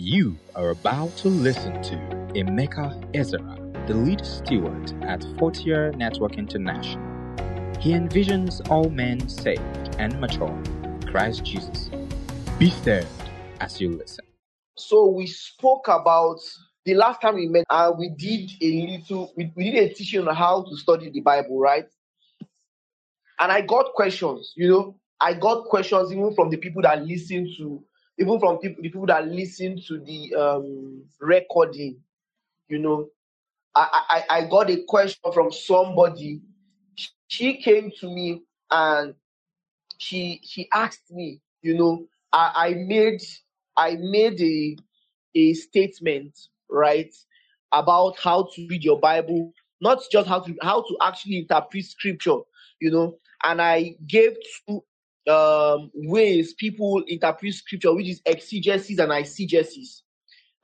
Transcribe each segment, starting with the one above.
You are about to listen to Emeka Ezra, the lead steward at Fortier Network International. He envisions all men saved and mature in Christ Jesus. Be stirred as you listen. So we spoke about the last time we met, and we did a little, we, we did a teaching on how to study the Bible, right? And I got questions, you know, I got questions even from the people that listen to, even from people, the people that listen to the um, recording, you know. I, I, I got a question from somebody. She came to me and she she asked me, you know, I, I made I made a a statement, right, about how to read your Bible, not just how to how to actually interpret scripture, you know, and I gave two um, ways people interpret scripture, which is exegesis and eisegesis.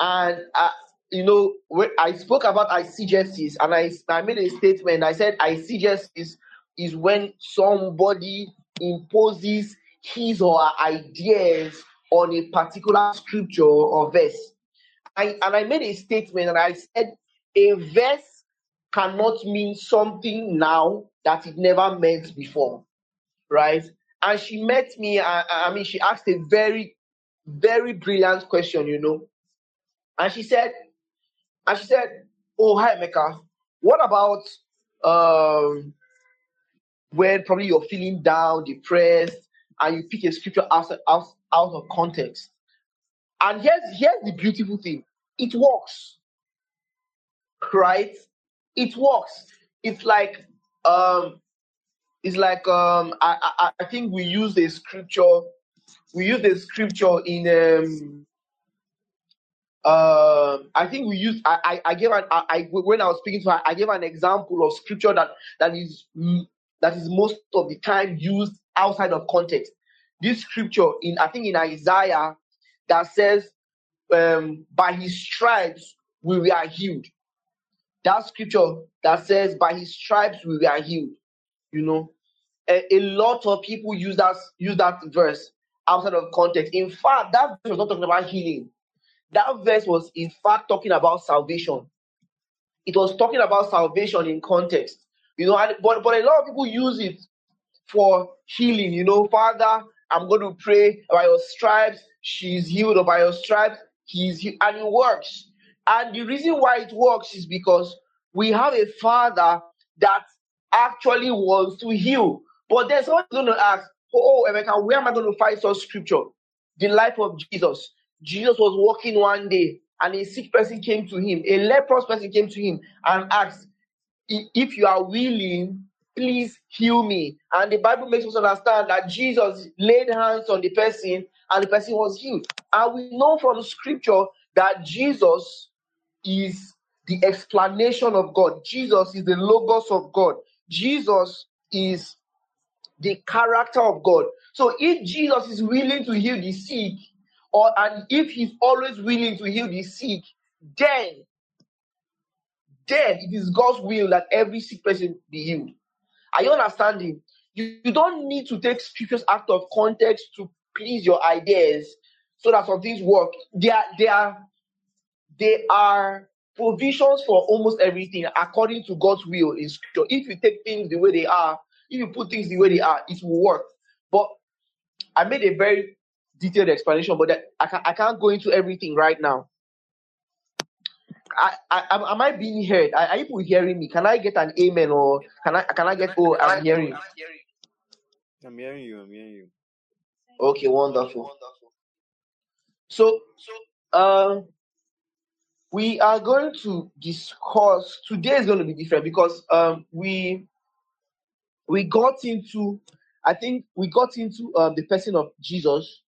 And uh, you know, when I spoke about eisegesis, and I I made a statement. I said eisegesis is when somebody imposes his or her ideas on a particular scripture or verse. I, and I made a statement and I said a verse cannot mean something now that it never meant before, right? And she met me, I, I mean, she asked a very, very brilliant question, you know. And she said, and she said, Oh, hi, Mecca. What about um, when probably you're feeling down, depressed, and you pick a scripture out, out, out of context? And here's here's the beautiful thing. It works. Right? It works. It's like um it's like um I I, I think we use a scripture we use the scripture in um um I think we use I I, I gave an I, I when I was speaking to her I gave an example of scripture that that is that is most of the time used outside of context. This scripture in I think in Isaiah that says um, by his stripes we were healed. That scripture that says, by his stripes we were healed. You know, a, a lot of people use that use that verse outside of context. In fact, that verse was not talking about healing. That verse was in fact talking about salvation. It was talking about salvation in context. You know, but but a lot of people use it for healing. You know, Father, I'm going to pray by your stripes, she's healed, or by your stripes, he's healed. And it works. And the reason why it works is because we have a father that actually wants to heal. But then someone's going to ask, oh, oh, Emeka, where am I going to find such scripture? The life of Jesus. Jesus was walking one day and a sick person came to him, a leprous person came to him and asked, if you are willing, please heal me. And the Bible makes us understand that Jesus laid hands on the person and the person was healed. And we know from scripture that Jesus is the explanation of God. Jesus is the logos of God. Jesus is the character of God. So if Jesus is willing to heal the sick, or and if he's always willing to heal the sick, then then it is God's will that every sick person be healed. Are you understanding? You, you don't need to take scriptures out of context to please your ideas so that some things work. They are they are they are provisions for almost everything according to God's will in scripture. If you take things the way they are, if you put things the way they are, it will work. But I made a very detailed explanation, but that I, can, I can't go into everything right now. I, I, am I being heard? Are, are people hearing me? Can I get an amen or can I can I get oh I'm hearing? I'm hearing you. I'm hearing you. Okay, wonderful. So um we are going to discuss today is going to be different because um we we got into I think we got into um, the person of Jesus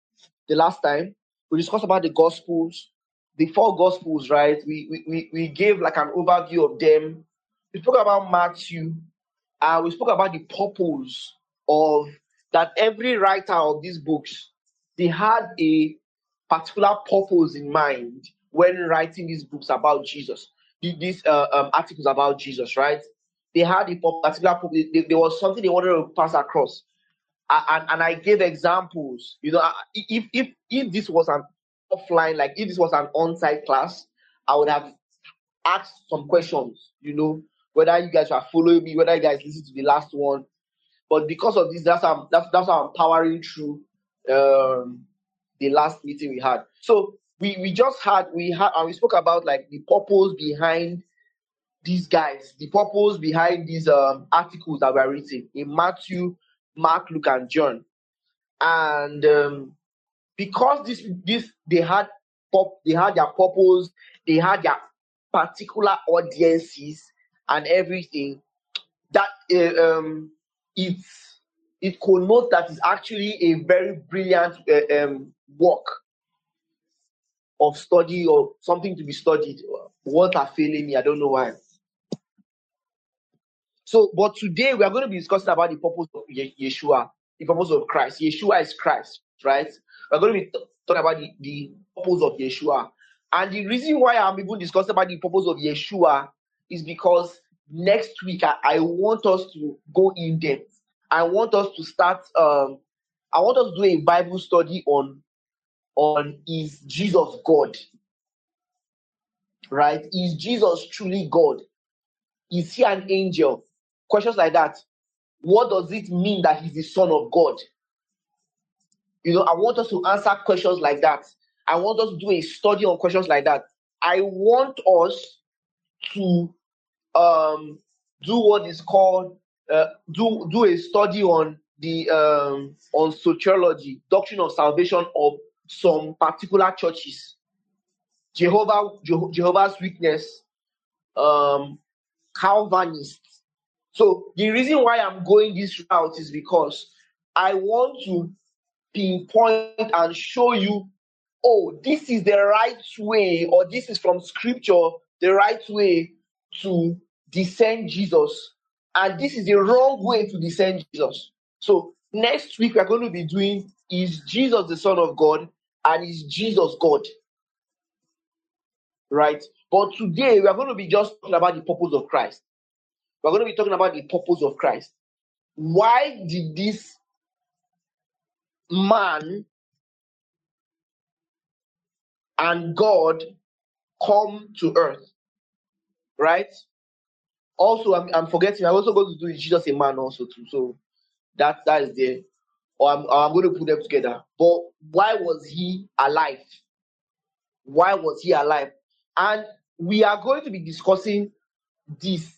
the last time. We discussed about the gospels, the four gospels, right? We we, we, we gave like an overview of them. We spoke about Matthew, and we spoke about the purpose of that every writer of these books they had a particular purpose in mind when writing these books about Jesus, these uh, um, articles about Jesus, right? They had a particular there was something they wanted to pass across, and, and I gave examples. You know, if if if this was an offline, like if this was an on-site class, I would have asked some questions, you know, whether you guys are following me, whether you guys listen to the last one. But because of this, that's how that's, that's how I'm powering through um, the last meeting we had. So we we just had we had and we spoke about like the purpose behind these guys, the purpose behind these um, articles that were written in Matthew, Mark, Luke, and John. And um, because this this they had pop they had their purpose, they had their particular audiences and everything. That uh, um, it's it connotes that is actually a very brilliant uh, um, work of study or something to be studied. What are failing me? I don't know why. So, but today we are going to be discussing about the purpose of Ye- Yeshua, the purpose of Christ. Yeshua is Christ, right? We're going to be t- talking about the, the purpose of Yeshua. And the reason why I'm even discussing about the purpose of Yeshua is because next week I, I want us to go in depth. I want us to start um I want us to do a Bible study on on is Jesus God, right? Is Jesus truly God? Is he an angel? Questions like that. What does it mean that he's the son of God? You know, I want us to answer questions like that. I want us to do a study on questions like that. I want us to um, do what is called uh, do do a study on the um, on soteriology, doctrine of salvation of some particular churches, Jehovah Jeho- Jehovah's Witness, um, Calvinists. So the reason why I'm going this route is because I want to pinpoint and show you, oh, this is the right way, or this is from scripture, the right way to descend Jesus. And this is the wrong way to descend Jesus. So next week we're going to be doing is Jesus the Son of God and is Jesus God? Right? But today we are going to be just talking about the purpose of Christ. We're going to be talking about the purpose of Christ. Why did this man and God come to earth? Right? Also, I'm, I'm forgetting, I'm also going to do Jesus a man also too. So that that is there. Or I'm, or I'm going to put them together. But why was he alive? Why was he alive? And we are going to be discussing this.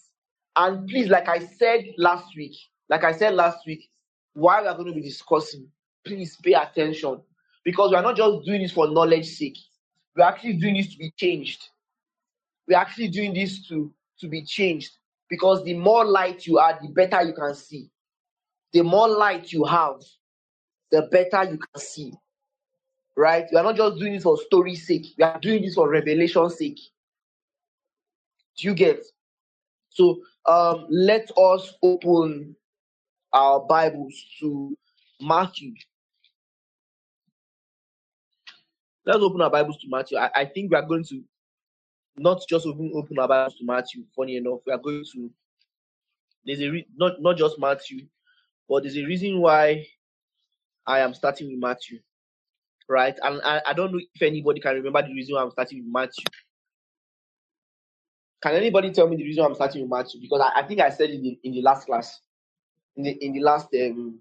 And please, like I said last week, like I said last week, while we are going to be discussing, please pay attention because we are not just doing this for knowledge sake. We're actually doing this to be changed. We're actually doing this to to be changed because the more light you are, the better you can see. The more light you have, the better you can see. Right? We are not just doing this for story sake. We are doing this for revelation sake. Do you get? So um, let us open our Bibles to Matthew. Let's open our Bibles to Matthew. I, I think we are going to not just open, open our Bibles to Matthew. Funny enough, we are going to. There's a re- not not just Matthew, but there's a reason why I am starting with Matthew, right? And I, I don't know if anybody can remember the reason why I'm starting with Matthew. Can anybody tell me the reason I'm starting with Matthew? Because I, I think I said it in, in the last class, in the in the last um,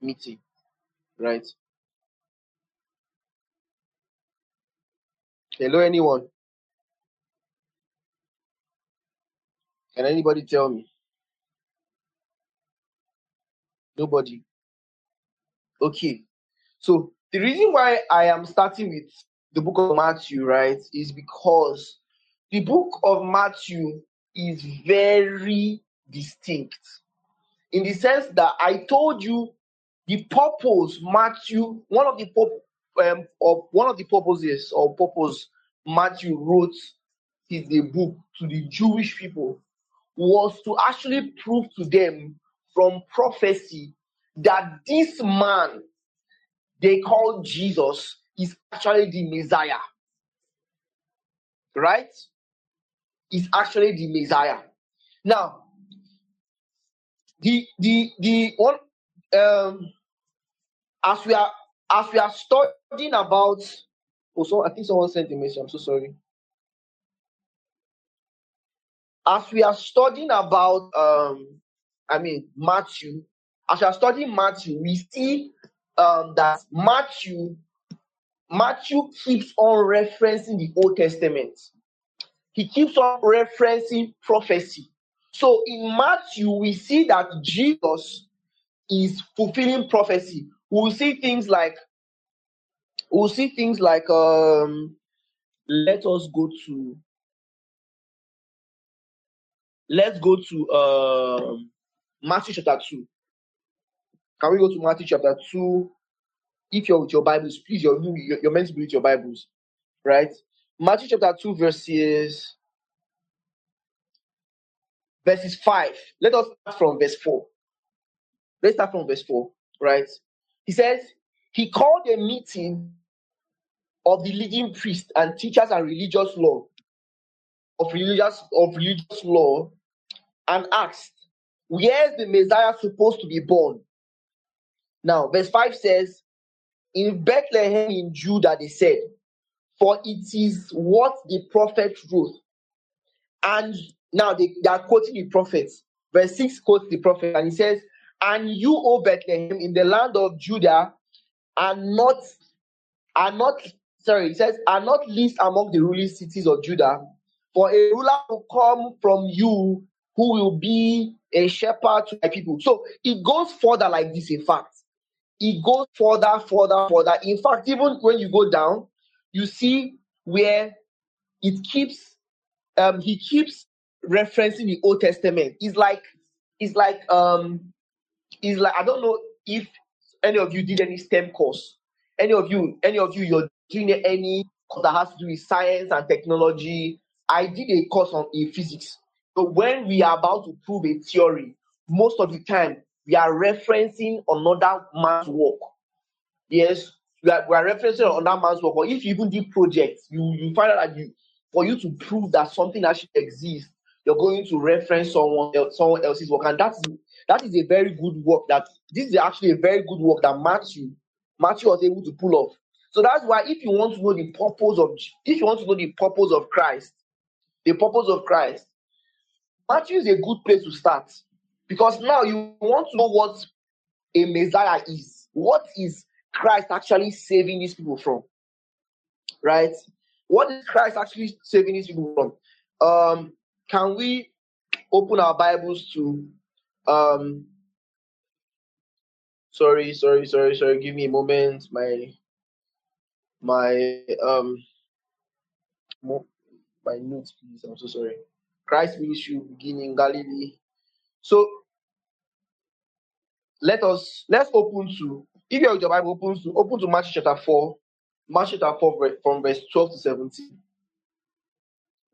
meeting, right? Hello, anyone? Can anybody tell me? Nobody. Okay. So the reason why I am starting with the book of Matthew, right, is because the book of Matthew is very distinct in the sense that I told you the purpose Matthew, one of the purp- um, of one of the purposes or purpose Matthew wrote his the book to the Jewish people was to actually prove to them from prophecy that this man they call Jesus is actually the Messiah, right? Is actually the Messiah. Now, the the the one um as we are as we are studying about Oh, so I think someone sent a message. I'm so sorry. As we are studying about, um, I mean Matthew, as we are studying Matthew, we see um that Matthew Matthew keeps on referencing the Old Testament. He keeps on referencing prophecy. So in Matthew, we see that Jesus is fulfilling prophecy. We'll see things like we'll see things like um let us go to let's go to um Matthew chapter 2. Can we go to Matthew chapter 2? If you're with your Bibles, please, you're you're meant to be with your Bibles, right? Matthew chapter 2, verses verses 5. Let us start from verse 4. Let's start from verse 4, right? He says, He called a meeting of the leading priests and teachers and religious law, of religious of religious law, and asked, Where is the Messiah supposed to be born? Now, verse 5 says, In Bethlehem in Judah, they said, For it is what the prophet wrote. And now they, they are quoting the prophets. Verse 6 quotes the prophet, and he says, And you, O Bethlehem, in the land of Judah, are not are not sorry, he says, are not least among the ruling cities of Judah, for a ruler will come from you who will be a shepherd to my people. So it goes further like this, in fact. It goes further, further, further. In fact, even when you go down, you see where it keeps um he keeps referencing the Old Testament. It's like it's like um it's like I don't know if any of you did any STEM course. Any of you, any of you, you're doing any course that has to do with science and technology. I did a course on in physics. So when we are about to prove a theory, most of the time we are referencing another man's work. Yes, are, we are referencing another man's work. Or if you even did projects, you you find out that you for you to prove that something actually exists, you're going to reference someone else, someone else's work, and that's that is a very good work. That this is actually a very good work that Matthew Matthew was able to pull off. So that's why if you want to know the purpose of if you want to know the purpose of Christ, the purpose of Christ, Matthew is a good place to start because now you want to know what a Messiah is. What is Christ actually saving these people from? Right? What is Christ actually saving these people from? Um, can we open our Bibles to um sorry, sorry, sorry, sorry, give me a moment. My my um my notes, please. I'm so sorry. Christ ministry will begin in Galilee. So let us let's open to if you have your Bible open to open to Matthew chapter 4, Matthew chapter 4 from verse 12 to 17.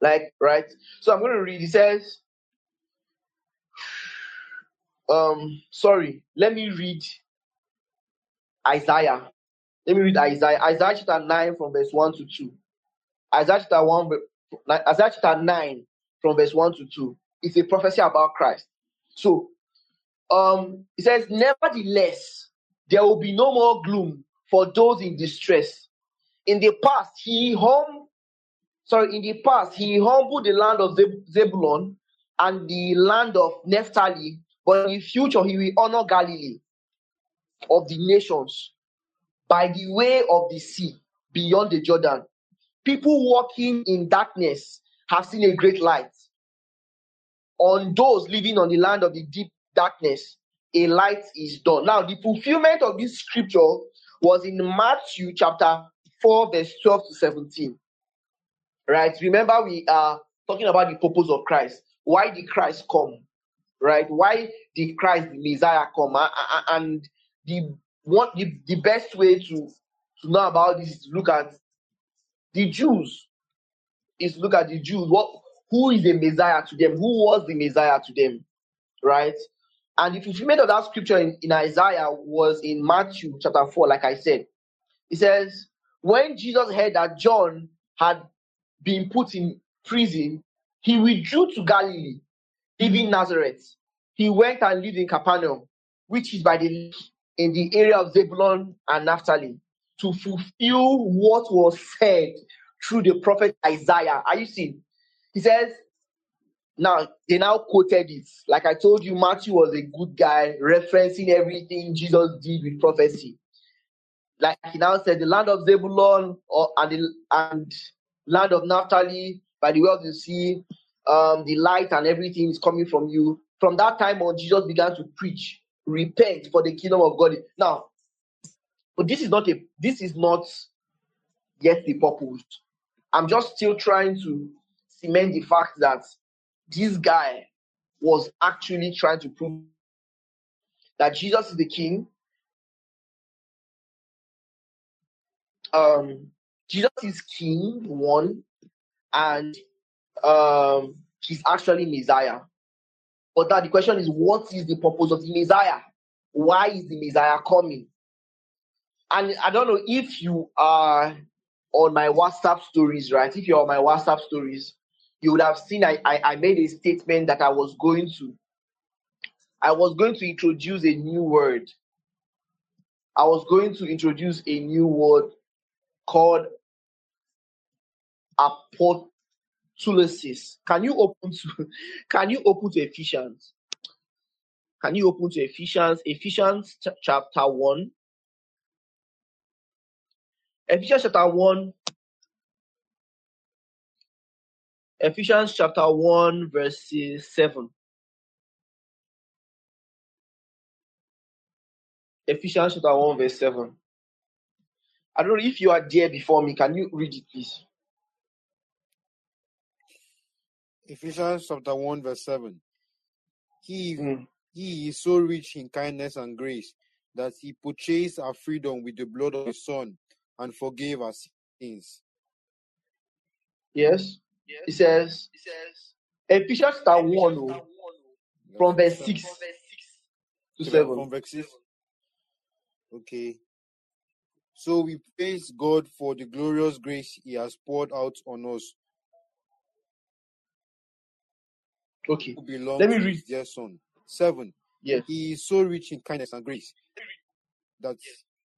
Like right. So I'm gonna read. It says, um, sorry, let me read Isaiah. Let me read Isaiah. Isaiah chapter 9 from verse 1 to 2. Isaiah chapter 1, Isaiah chapter 9 from verse 1 to 2. It's a prophecy about Christ. So um it says, Nevertheless, there will be no more gloom for those in distress. In the past, he hum sorry, in the past, he humbled the land of Zeb- Zebulun and the land of Naphtali, but in future he will honor Galilee of the nations by the way of the sea beyond the Jordan. People walking in darkness have seen a great light. On those living on the land of the deep darkness, a light is done. Now, the fulfillment of this scripture was in Matthew chapter 4, verse 12 to 17. Right? Remember, we are talking about the purpose of Christ. Why did Christ come? Right? Why did Christ, the Messiah, come? And the one the, the best way to, to know about this is look at the Jews. Is look at the Jews. What who is the Messiah to them? Who was the Messiah to them? Right? And the fulfillment of that scripture in, in Isaiah was in Matthew chapter 4, like I said. It says, When Jesus heard that John had been put in prison, he withdrew to Galilee, leaving Nazareth. He went and lived in Capernaum, which is by the lake in the area of Zebulun and Naphtali, to fulfill what was said through the prophet Isaiah. Are you seeing? He says, now they now quoted it. Like I told you, Matthew was a good guy, referencing everything Jesus did with prophecy. Like he now said, the land of Zebulun or and the and land of Naphtali, by the way of the sea, um, the light and everything is coming from you. From that time on, Jesus began to preach, repent for the kingdom of God. Now, but this is not a this is not yet the purpose. I'm just still trying to cement the fact that this guy was actually trying to prove that Jesus is the king. Um, Jesus is king, one, and um, he's actually Messiah. But that the question is, what is the purpose of the Messiah? Why is the Messiah coming? And I don't know if you are on my WhatsApp stories, right? If you're on my WhatsApp stories, you would have seen I, I, I made a statement that I was going to I was going to introduce a new word. I was going to introduce a new word called apolutrosis. Can you open to can you open to Ephesians? Can you open to Ephesians? Ephesians ch- chapter 1. Ephesians chapter 1. Ephesians chapter 1, verse 7. Ephesians chapter 1, verse 7. I don't know if you are there before me. Can you read it, please? Ephesians chapter 1, verse 7. He, Mm. he is so rich in kindness and grace that he purchased our freedom with the blood of his son and forgave our sins. Yes. It says, it says, Ephesians chapter 1, oh, from verse 6 to 7. From verse 6. Okay. So we praise God for the glorious grace he has poured out on us Okay. Let me read. his dear son. 7. Yes. He is so rich in kindness and grace that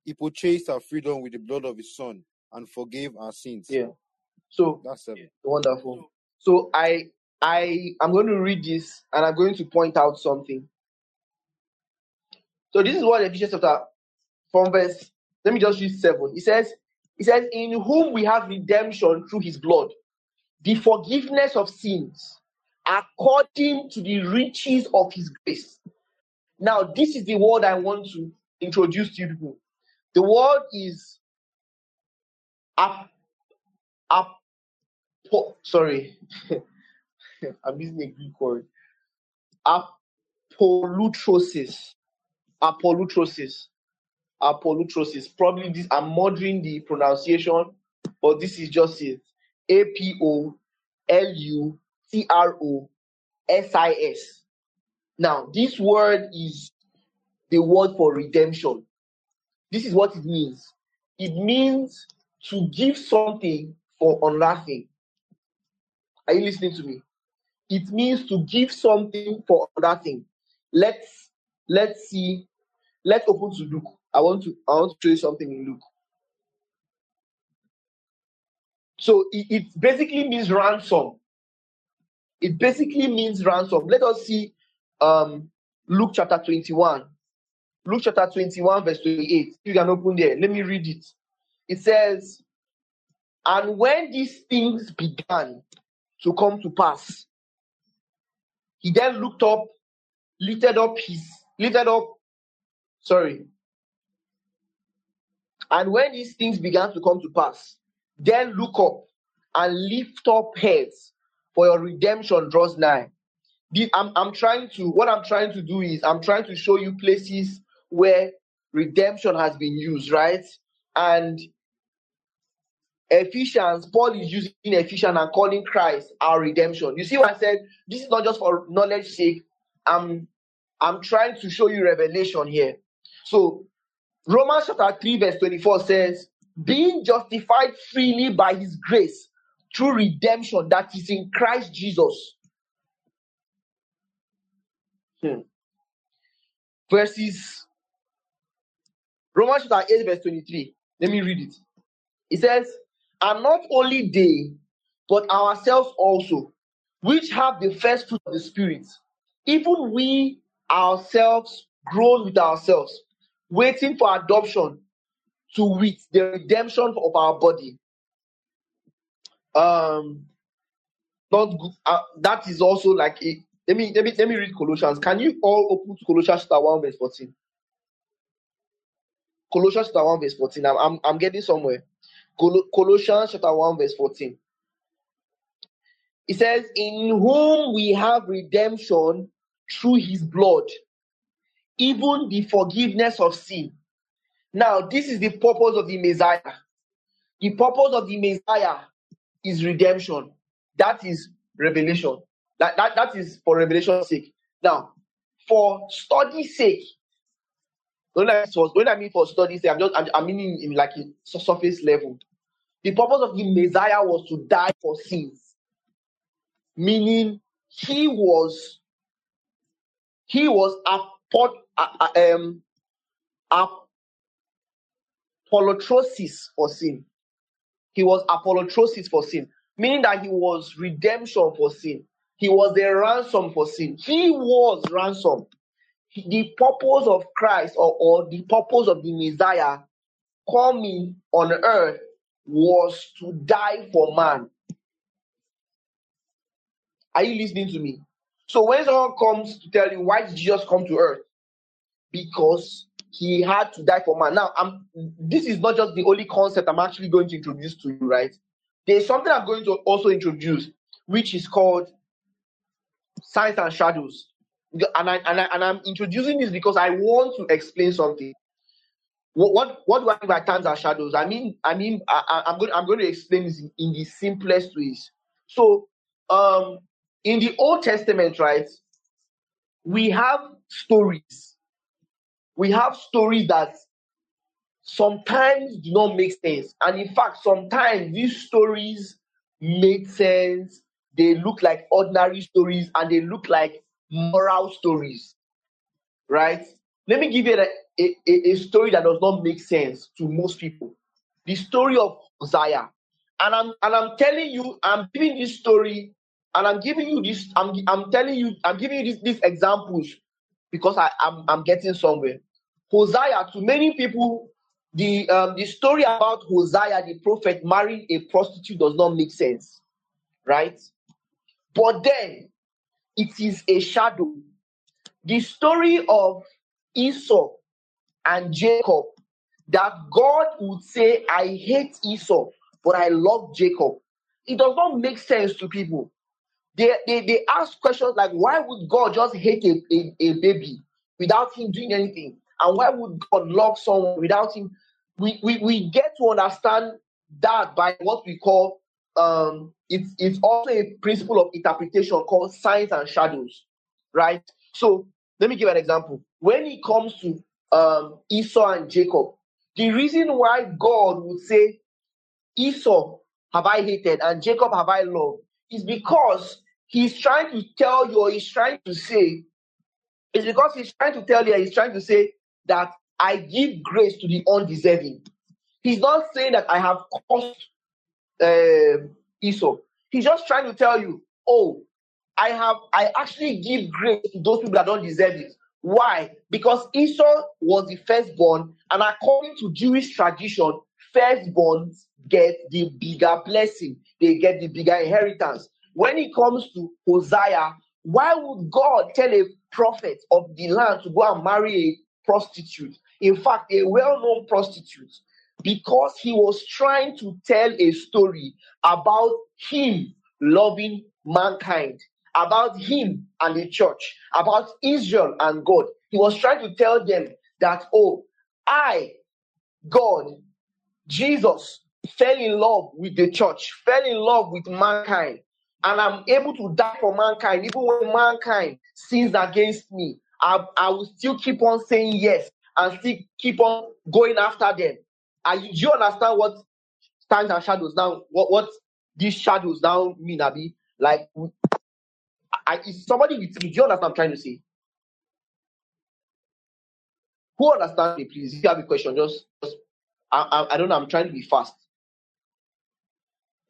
he purchased our freedom with the blood of his son and forgave our sins. Yeah. So That's 7. wonderful. So I I I'm going to read this and I'm going to point out something. So this is what Ephesians chapter from verse. Let me just read seven. It says, it says, in whom we have redemption through his blood, the forgiveness of sins, according to the riches of his grace. Now, this is the word I want to introduce to you people. The word is ap, ap, sorry, I'm using a Greek word. Apolutrosis. Apolutrosis. Apolutrosis. Probably this, I'm murdering the pronunciation, but this is just it. A P O L U T R O S I S. Now, this word is the word for redemption. This is what it means. It means to give something for nothing. Are you listening to me? It means to give something for nothing. Let's let's see. Let's open to Luke. I want to I want to show you something in Luke. So it, it basically means ransom. It basically means ransom. Let us see um Luke chapter 21. Luke chapter 21, verse 28. You can open there. Let me read it. It says, And when these things began to come to pass, he then looked up, lifted up his, lifted up, sorry. And when these things began to come to pass, then look up and lift up heads, for your redemption draws nigh. I'm, I'm trying to, what I'm trying to do is, I'm trying to show you places where redemption has been used, right? And Ephesians, Paul is using Ephesians and calling Christ our redemption. You see what I said? This is not just for knowledge sake. I'm I'm trying to show you revelation here. So Romans chapter 3, verse 24 says, being justified freely by his grace through redemption that is in Christ Jesus. Hmm. Verses Romans chapter 8, verse 23. Let me read it. It says, And not only they, but ourselves also, which have the first fruit of the Spirit, even we ourselves groan with ourselves, waiting for adoption to wit the redemption of our body. Um, not. Uh, that is also like a, let me let me let me read Colossians. Can you all open to Colossians chapter one verse fourteen? Colossians chapter one verse fourteen. I'm I'm, I'm getting somewhere. Col- Colossians chapter one verse fourteen. It says, "In whom we have redemption through His blood, even the forgiveness of sin." Now, this is the purpose of the Messiah. The purpose of the Messiah is redemption. That is revelation. That, that, that is for revelation's sake. Now, for study's sake, when I, when I mean for study's sake, I'm just I'm, I'm meaning in like a surface level. The purpose of the Messiah was to die for sins, meaning he was he was uh, um, apolutrosis for sin. He was apolutrosis for sin, meaning that he was redemption for sin. He was the ransom for sin. He was ransom. The purpose of Christ or, or the purpose of the Messiah coming on earth was to die for man. Are you listening to me? So when someone comes to tell you why did Jesus come to earth? Because he had to die for man. Now, I'm this is not just the only concept I'm actually going to introduce to you, right? There's something I'm going to also introduce, which is called signs and shadows. And I and I and I'm introducing this because I want to explain something. What what, what do I mean by and shadows? I mean I mean I, am going I'm going to explain this in, in the simplest ways. So um in the Old Testament, right, we have stories we have stories that sometimes do not make sense. And in fact, sometimes these stories make sense. They look like ordinary stories and they look like moral stories. Right? Let me give you a, a, a story that does not make sense to most people. The story of Hosea. And I'm and I'm telling you, I'm giving this story and I'm giving you this, I'm I'm telling you, I'm giving you these examples because I, I'm I'm getting somewhere. Hosea, to many people, the um, the story about Hosea, the prophet, marrying a prostitute does not make sense, right? But then it is a shadow. The story of Esau and Jacob, that God would say, I hate Esau, but I love Jacob. It does not make sense to people. They, they, they ask questions like, why would God just hate a, a, a baby without him doing anything? And why would God love someone without him? We, we, we get to understand that by what we call um it's it's also a principle of interpretation called signs and shadows, right? So let me give an example. When it comes to um Esau and Jacob, the reason why God would say Esau have I hated and Jacob have I loved is because he's trying to tell you or he's trying to say, it's because he's trying to tell you, he's trying to say that I give grace to the undeserving. He's not saying that I have caused uh, Esau. He's just trying to tell you, oh, I have, I actually give grace to those people that don't deserve it. Why? Because Esau was the firstborn, and according to Jewish tradition, firstborns get the bigger blessing, they get the bigger inheritance. When it comes to Hosea, why would God tell a prophet of the land to go and marry a prostitute, in fact, a well known prostitute, because he was trying to tell a story about him loving mankind, about him and the church, about Israel and God. He was trying to tell them that, oh, I, God, Jesus, fell in love with the church, fell in love with mankind, and I'm able to die for mankind, even when mankind sins against me. I, I will still keep on saying yes and still keep on going after them. And do you understand what signs and shadows now? What what these shadows now mean, Abi? Like, I, is somebody with me? Do you understand what I'm trying to say? Who understands me, please? If you have a question, just, just I, I, I don't know. I'm trying to be fast,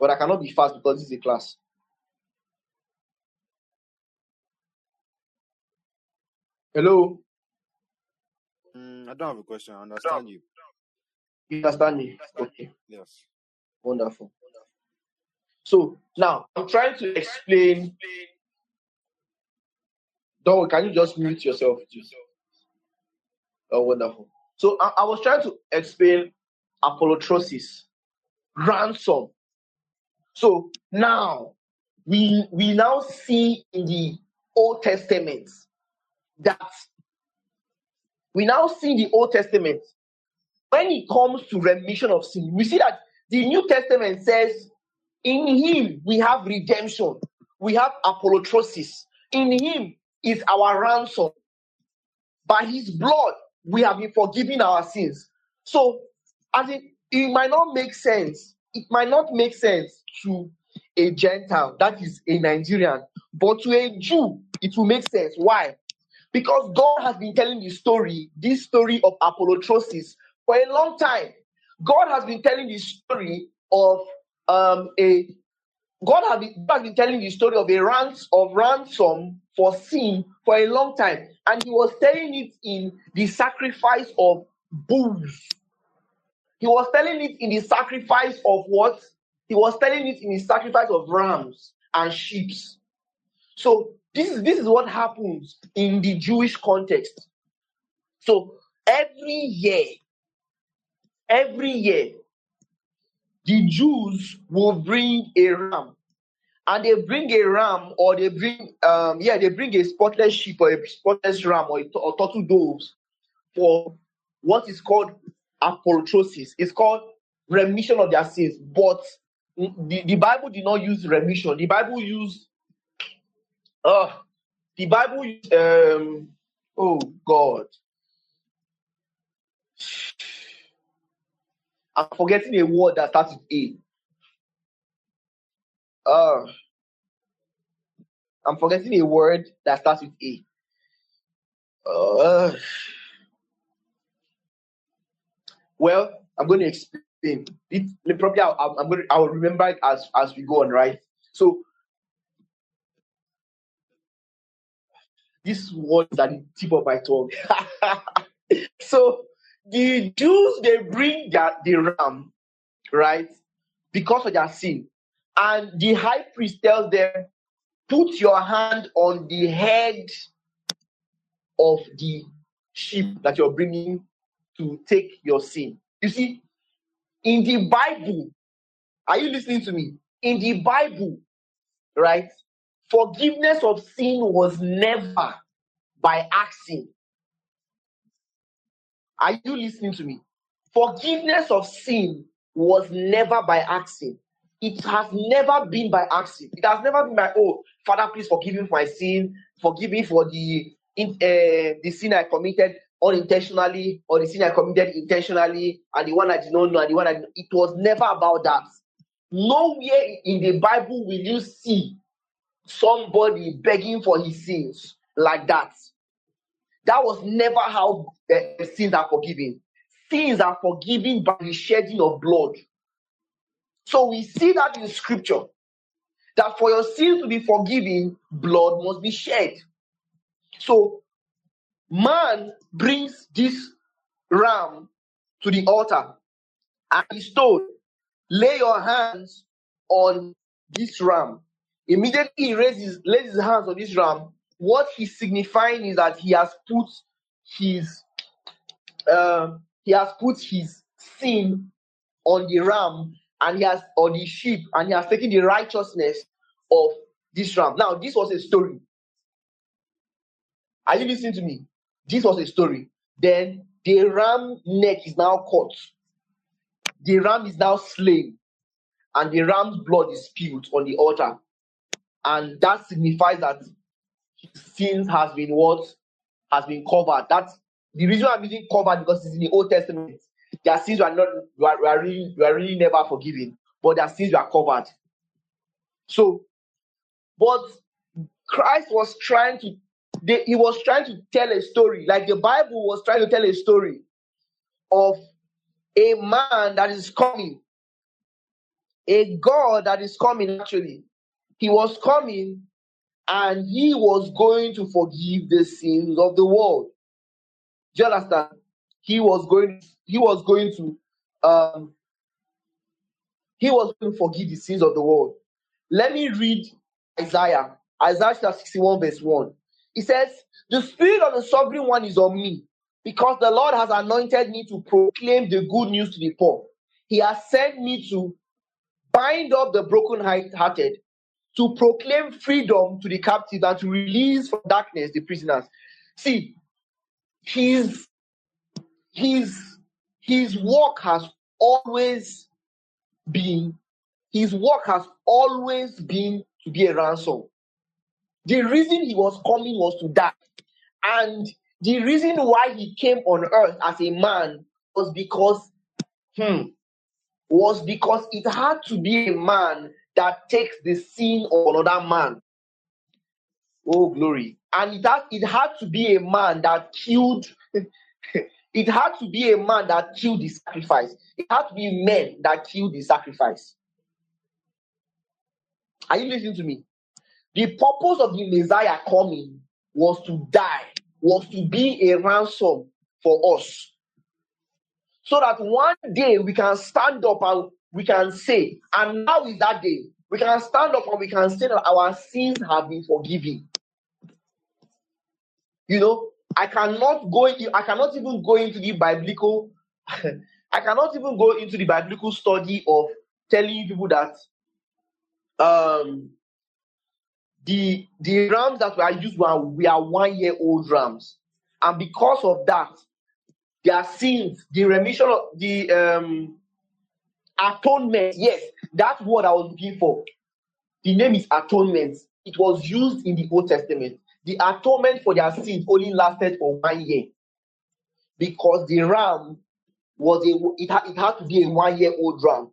but I cannot be fast because this is a class. Hello, Mm, I don't have a question. I understand you. you understand me? Okay, Yes. wonderful. So now I'm trying to explain. Can you just mute yourself? Oh, wonderful. So I, I was trying to explain apolutrosis, ransom. So now we we now see in the Old Testament that we now see in the Old Testament when it comes to remission of sin, we see that the New Testament says, In him we have redemption, we have apolutrosis. In him is our ransom. By his blood, we have been forgiven our sins. So, as it, it might not make sense, it might not make sense to a Gentile, that is a Nigerian, but to a Jew, it will make sense. Why? Because God has been telling the story, this story of apolutrosis, for a long time. God has been telling the story of um, a God has, been, God has been telling the story of a rans of ransom for sin for a long time, and He was telling it in the sacrifice of bulls. He was telling it in the sacrifice of what? He was telling it in the sacrifice of rams and sheep. So this is this is what happens in the Jewish context. So every year, every year, the Jews will bring a ram, and they bring a ram, or they bring um yeah, they bring a spotless sheep or a spotless ram or a turtle doves for what is called apolutrosis. It's called remission of their sins, but the, the Bible did not use remission. The Bible used uh the Bible used um oh God. I'm forgetting a word that starts with A. Uh, I'm forgetting a word that starts with A. Uh, well, I'm going to explain. It, probably I'll, I'm going to, I'll remember it as as we go on, right? So this word is at the tip of my tongue. so the Jews they bring their the ram, right, because of their sin, and the high priest tells them, "Put your hand on the head of the sheep that you're bringing to take your sin." You see, in the Bible, are you listening to me? In the Bible, right, forgiveness of sin was never by asking. Are you listening to me? Forgiveness of sin was never by asking. It has never been by asking. It has never been by, oh, Father, please forgive me for my sin. Forgive me for the in, uh, the sin I committed unintentionally or the sin I committed intentionally and the one I did not know and the one I it was never about that. Nowhere in the Bible will you see somebody begging for his sins like that. That was never how uh, sins are forgiven. Sins are forgiven by the shedding of blood. So we see that in scripture that for your sins to be forgiven, blood must be shed. So man brings this ram to the altar and he's told, lay your hands on this ram. Immediately he raises, lays his hands on this ram. What he's signifying is that he has put his um, he has put his sin on the ram and he has on the sheep and he has taken the righteousness of this ram. Now, this was a story. Are you listening to me? This was a story. Then the ram neck is now cut. The ram is now slain, and the ram's blood is spilled on the altar. And that signifies that his sins has been what has been covered. That's the reason I'm using covered because it's in the Old Testament. Their sins were not were, were really were really never forgiven, but their sins were covered. So, but Christ was trying to they, he was trying to tell a story, like the Bible was trying to tell a story of a man that is coming, a God that is coming actually. He was coming and he was going to forgive the sins of the world. Do you understand? He was going, he was going to um he was going to forgive the sins of the world. Let me read Isaiah, Isaiah chapter 61, verse 1. He says, The Spirit of the Sovereign One is on me, because the Lord has anointed me to proclaim the good news to the poor. He has sent me to bind up the broken-hearted, to proclaim freedom to the captives, and to release from darkness the prisoners. See, his his his work has always been his work has always been to be a ransom. The reason he was coming was to die. And the reason why he came on earth as a man was because hmm, was because it had to be a man that takes the sin of another man. Oh glory. And it had, it had to be a man that killed it had to be a man that killed the sacrifice. It had to be men that killed the sacrifice. Are you listening to me? The purpose of the Messiah coming was to die, was to be a ransom for us. So that one day we can stand up and we can say, and now is that day. We can stand up and we can say that our sins have been forgiven. You know, I cannot go. I cannot even go into the biblical. I cannot even go into the biblical study of telling people that um the the rams that were used were we are one year old rams, and because of that, their sins, the remission of the um atonement. Yes, that's what I was looking for. The name is atonement. It was used in the Old Testament. The atonement for their sins only lasted for one year because the ram was a it, had, it had to be a one year old ram.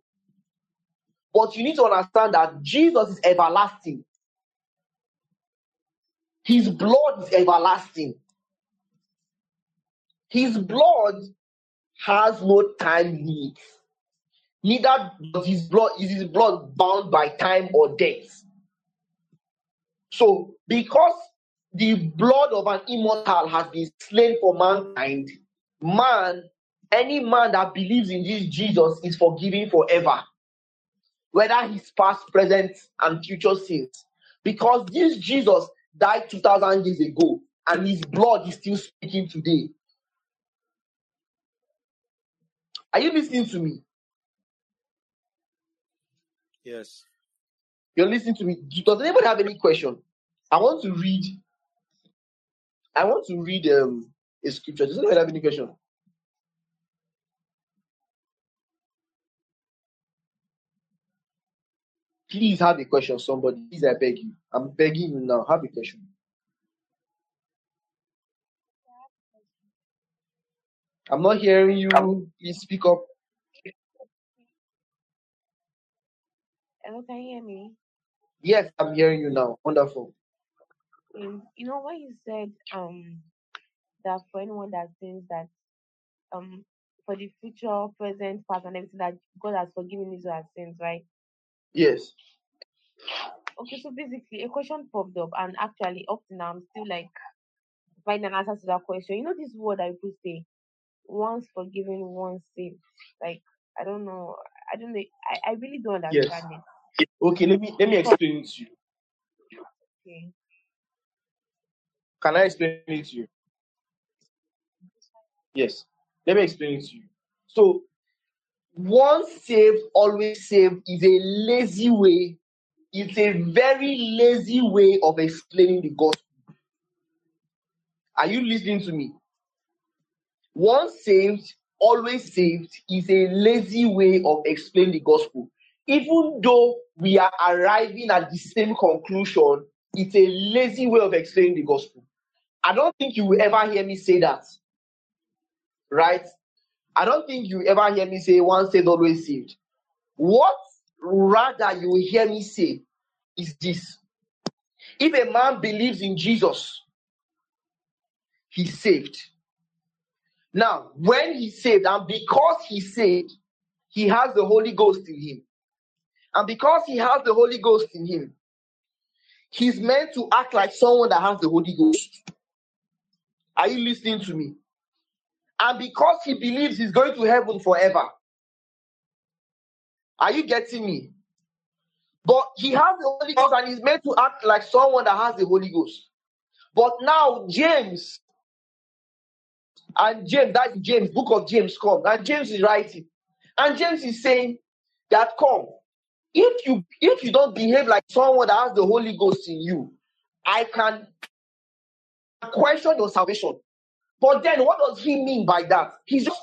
But you need to understand that Jesus is everlasting. His blood is everlasting. His blood has no time limit. Neither does his blood is his blood bound by time or death. So, because the blood of an immortal has been slain for mankind, man, any man that believes in this Jesus is forgiven forever, whether his past, present, and future sins. Because this Jesus died 2,000 years ago, and his blood is still speaking today. Are you listening to me? Yes. You're listening to me. Does anybody have any question? I want to read. I want to read um, a scripture. Does anybody have any question? Please have a question, somebody. Please, I beg you. I'm begging you now. Have a question. I'm not hearing you. Please speak up. Hello, can you hear me? Yes, I'm hearing you now. Wonderful. Um, you know when you said um that for anyone that sins that um for the future, present, past, and everything that God has forgiven Israel sins, right? Yes. Okay, so basically a question popped up, and actually up to now I'm still like finding an answer to that question. You know this word I people say, once forgiven, once saved. Like I don't know, I don't know, I, I really don't Yes. understand it. Okay, let me let me explain to you. Okay. Can I explain it to you? Yes. Let me explain it to you. So, once saved, always saved is a lazy way. It's a very lazy way of explaining the gospel. Are you listening to me? Once saved, always saved is a lazy way of explaining the gospel. Even though we are arriving at the same conclusion, it's a lazy way of explaining the gospel. I don't think you will ever hear me say that, right? I don't think you ever hear me say once saved, always saved. What rather you will hear me say is this if a man believes in Jesus, he's saved. Now, when he's saved, and because he's saved, he has the Holy Ghost in him. And because he has the Holy Ghost in him, he's meant to act like someone that has the Holy Ghost. Are you listening to me? And because he believes he's going to heaven forever. Are you getting me? But he has the Holy Ghost and he's meant to act like someone that has the Holy Ghost. But now James and James, that's James, book of James come. And James is writing. And James is saying that come, if you if you don't behave like someone that has the Holy Ghost in you, I can question your salvation. But then what does he mean by that? He's just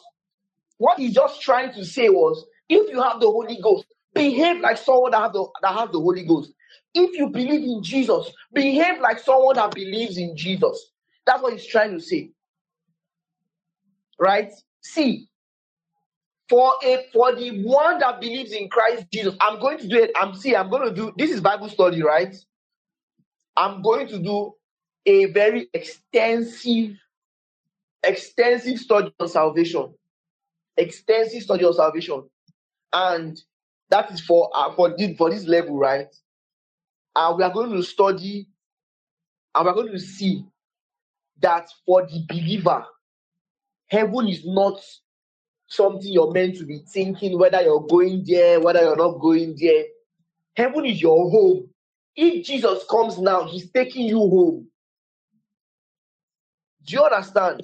what he's just trying to say was if you have the Holy Ghost, behave like someone that has the that has the Holy Ghost. If you believe in Jesus, behave like someone that believes in Jesus. That's what he's trying to say. Right? See, for a for the one that believes in Christ Jesus, I'm going to do it. I'm see, I'm going to do this is Bible study, right? I'm going to do a very extensive, extensive study on salvation. Extensive study on salvation. And that is for uh, for this for this level, right? And we are going to study and we're going to see that for the believer, heaven is not something you're meant to be thinking whether you're going there, whether you're not going there. Heaven is your home. If Jesus comes now, he's taking you home. Do you understand?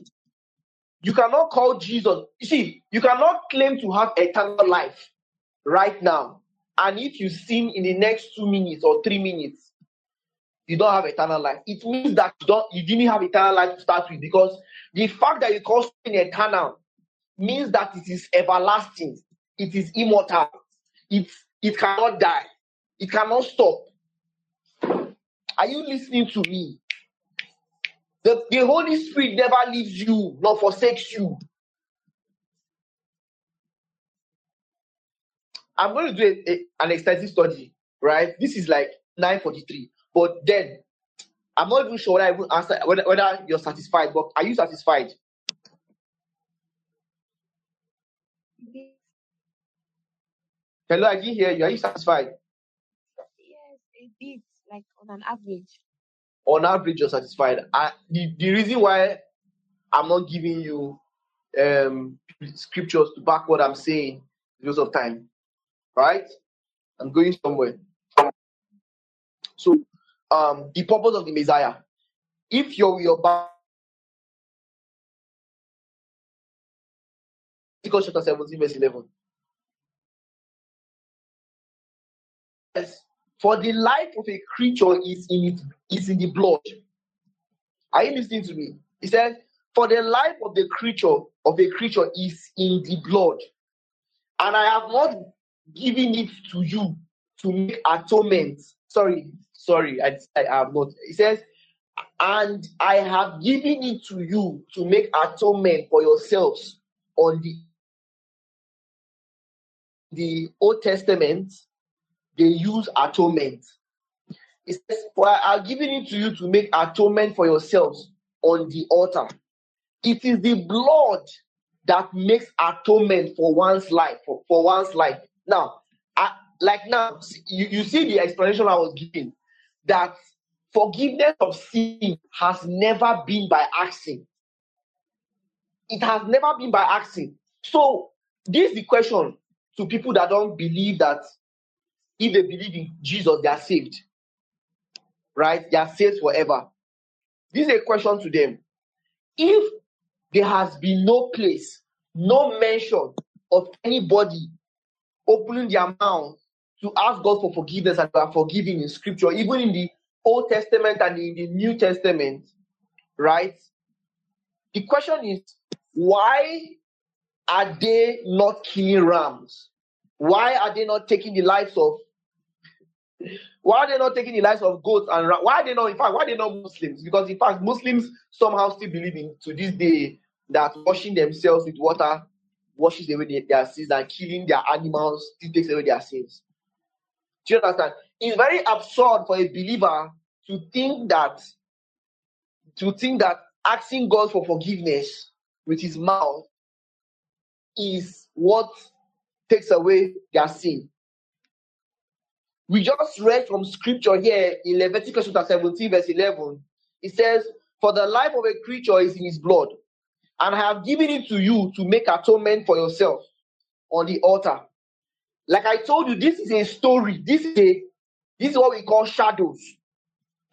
You cannot call Jesus. You see, you cannot claim to have eternal life right now. And if you sin in the next two minutes or three minutes, you don't have eternal life. It means that you don't you didn't have eternal life to start with because the fact that you call sin eternal means that it is everlasting, it is immortal, it it cannot die, it cannot stop. Are you listening to me? The, the Holy Spirit never leaves you nor forsakes you. I'm going to do a, a- an extensive study, right? This is like 943. But then I'm not even sure whether I even answer whether, whether you're satisfied, but are you satisfied? Hello, I didn't hear you. Are you satisfied? Yes, a bit, like on an average. On average, you're satisfied. I, the, the reason why I'm not giving you um scriptures to back what I'm saying because of time, right? I'm going somewhere. So, um, the purpose of the Messiah. If you're your Bible, chapter 17, verse 11. Yes, for the life of a creature is in it is in the blood. Are you listening to me? He says, For the life of the creature of a creature is in the blood, and I have not given it to you to make atonement. Sorry, sorry, I, I have not. He says, and I have given it to you to make atonement for yourselves on the the Old Testament, they use atonement. It says, For I have given it to you to make atonement for yourselves on the altar. It is the blood that makes atonement for one's life, for, for one's life. Now, I, like now, you, you see the explanation I was giving that forgiveness of sin has never been by accident. It has never been by accident. So, this is the question to people that don't believe that if they believe in Jesus, they are saved. Right? They are saved forever. This is a question to them. If there has been no place, no mention of anybody opening their mouth to ask God for forgiveness and are forgiven in scripture, even in the Old Testament and in the New Testament, right? The question is, why are they not killing rams? Why are they not taking the lives of why are they not taking the lives of goats and ram? Why are they not, in fact, why are they not Muslims? Because in fact, Muslims somehow still believe in to this day that washing themselves with water washes away their, their sins and killing their animals still takes away their sins. Do you understand? It's very absurd for a believer to think that to think that asking God for forgiveness with his mouth is what takes away their sin. We just read from scripture here in Leviticus chapter 17, verse 11. It says, For the life of a creature is in his blood, and I have given it to you to make atonement for yourself on the altar. Like I told you, this is a story. This is a this is what we call shadows,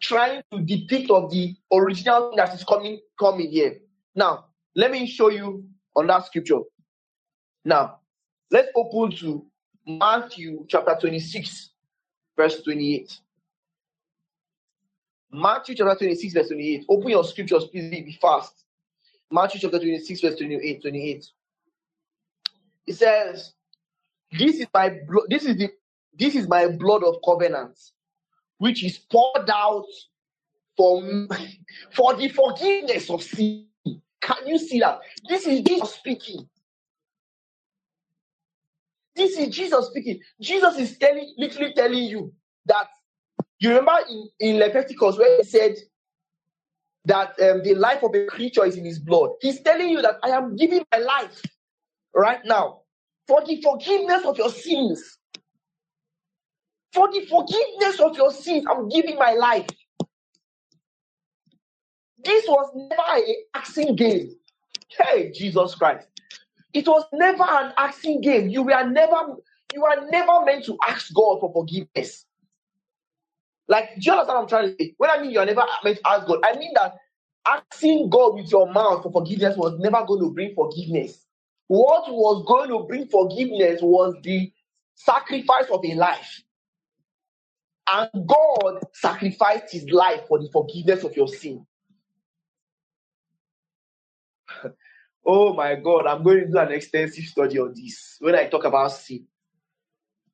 trying to depict of the original that is coming coming here. Now, let me show you on that scripture. Now, let's open to Matthew chapter 26, verse 28. Matthew chapter 26, verse 28. Open your scriptures, please be fast. Matthew chapter 26, verse 28. 28. It says, This is my blood, this is the this is my blood of covenant, which is poured out for, for the forgiveness of sin. Can you see that? This is Jesus speaking. This is Jesus speaking. Jesus is telling, literally telling you that you remember in, in Leviticus where he said that um, the life of a creature is in his blood. He's telling you that I am giving my life right now for the forgiveness of your sins. For the forgiveness of your sins, I'm giving my life. This was never an asking game. Hey, Jesus Christ. It was never an asking game. You were never, you are never meant to ask God for forgiveness. Like, do you understand what I'm trying to say? When I mean you're never meant to ask God, I mean that asking God with your mouth for forgiveness was never going to bring forgiveness. What was going to bring forgiveness was the sacrifice of a life. And God sacrificed his life for the forgiveness of your sin. Oh my God, I'm going to do an extensive study on this when I talk about sin.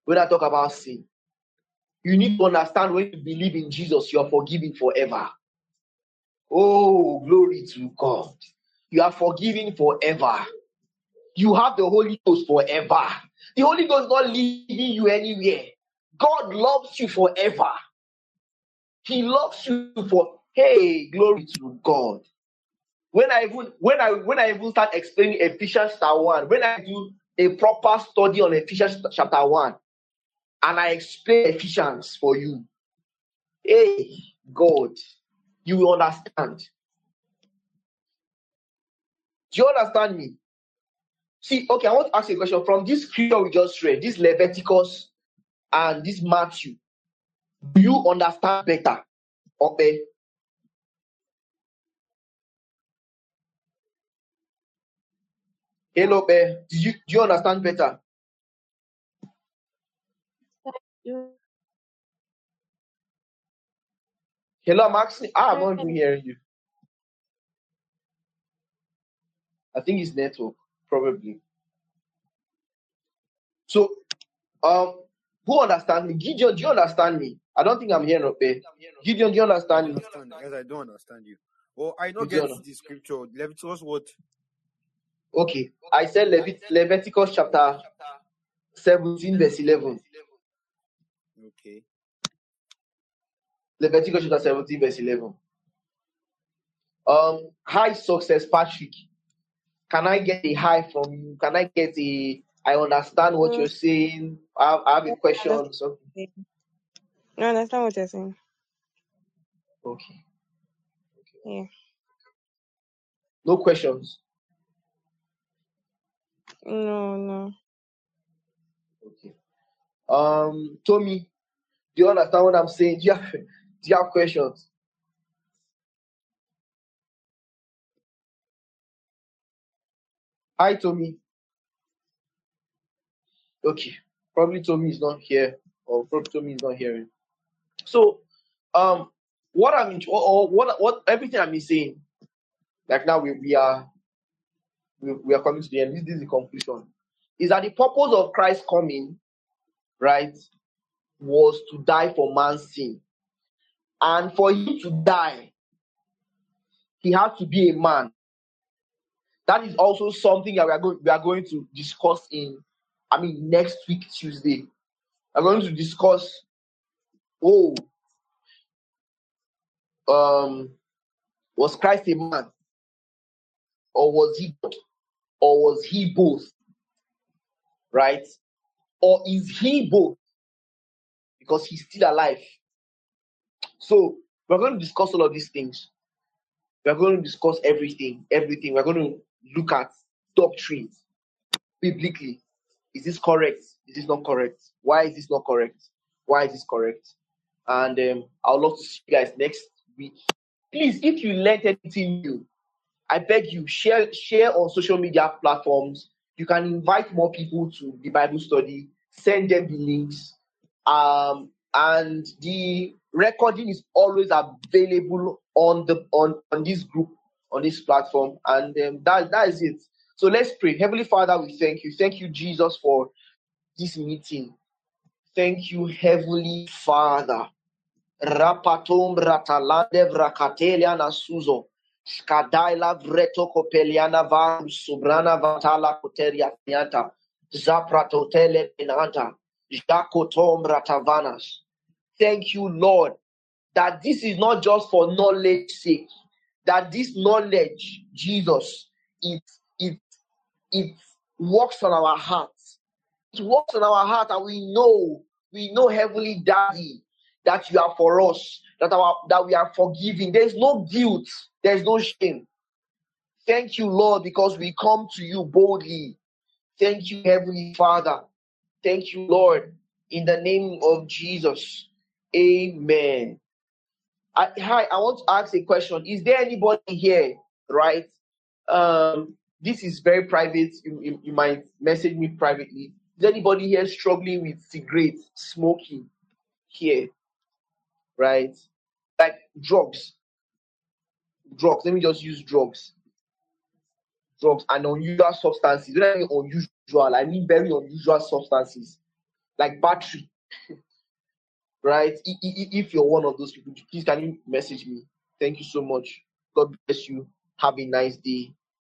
When I talk about sin, you need to understand when you believe in Jesus, you are forgiven forever. Oh, glory to God. You are forgiven forever. You have the Holy Ghost forever. The Holy Ghost is not leaving you anywhere. God loves you forever. He loves you for hey, glory to God. When I even when I when I even start explaining Ephesians chapter one, when I do a proper study on Ephesians chapter one, and I explain Ephesians for you, hey, God, you will understand. Do you understand me? See, okay, I want to ask you a question from this scripture we just read, this Leviticus and this Matthew, do you understand better? Okay. Hello, Be. Do you, do you understand better? Hello, I'm asking. Ah, I'm not even hearing you. I think it's network, probably. So, um, who understand me? Gideon, do you understand me? I don't think I'm hearing okay. Gideon, do you understand me? understand. Yes, I don't understand you. Oh, I don't You do get not. the scripture. Leviticus what? Okay. I said Levit- Leviticus chapter 17, verse 11. Okay. Leviticus chapter 17, verse 11. Um, high success, Patrick. Can I get a high from you? Can I get a I understand what you're saying? I have, I have a I question. or understand. something. I understand what you're saying. Okay. Yeah. No questions. No, no. Okay. Um, Tommy, do you understand what I'm saying? Do you have, do you have questions? Hi, Tommy. Okay. Probably Tommy is not here, or probably Tommy is not hearing. So, um, what I'm or, or what what everything I'm saying, like now we, we are we, we are coming to the end. This, this is the conclusion. Is that the purpose of Christ coming, right, was to die for man's sin, and for him to die, he had to be a man. That is also something that we are going we are going to discuss in, I mean, next week Tuesday. We're going to discuss. Oh, um, was Christ a man? Or was he God? Or was he both? Right? Or is he both? Because he's still alive. So we're going to discuss all of these things. We're going to discuss everything, everything. We're going to look at doctrines biblically. Is this correct? Is this not correct? Why is this not correct? Why is this correct? And um, I would love to see you guys next week. Please, if you learned anything new, I beg you share share on social media platforms. You can invite more people to the Bible study. Send them the links. Um, and the recording is always available on the on on this group on this platform. And um, that that is it. So let's pray. Heavenly Father, we thank you. Thank you, Jesus, for this meeting. Thank you, Heavenly Father. Skadaila vreto kopeliana varum subrana vatala koteria fianta. Zapratotele penanta. Jakotom bratavanas. Thank you, Lord, that this is not just for knowledge sake. That this knowledge, Jesus, it it it works on our hearts. It works on our heart, and we know, we know, Heavenly Daddy, that you are for us, that our that we are forgiving. There's no guilt, there's no shame. Thank you, Lord, because we come to you boldly. Thank you, Heavenly Father. Thank you, Lord, in the name of Jesus. Amen. I, hi, I want to ask a question. Is there anybody here, right? Um, this is very private. You, you, you might message me privately. Is anybody here struggling with cigarettes, smoking here? Right? Like drugs. Drugs. Let me just use drugs. Drugs and unusual substances. When I mean unusual, I mean very unusual substances. Like battery. right? If you're one of those people, please can you message me? Thank you so much. God bless you. Have a nice day.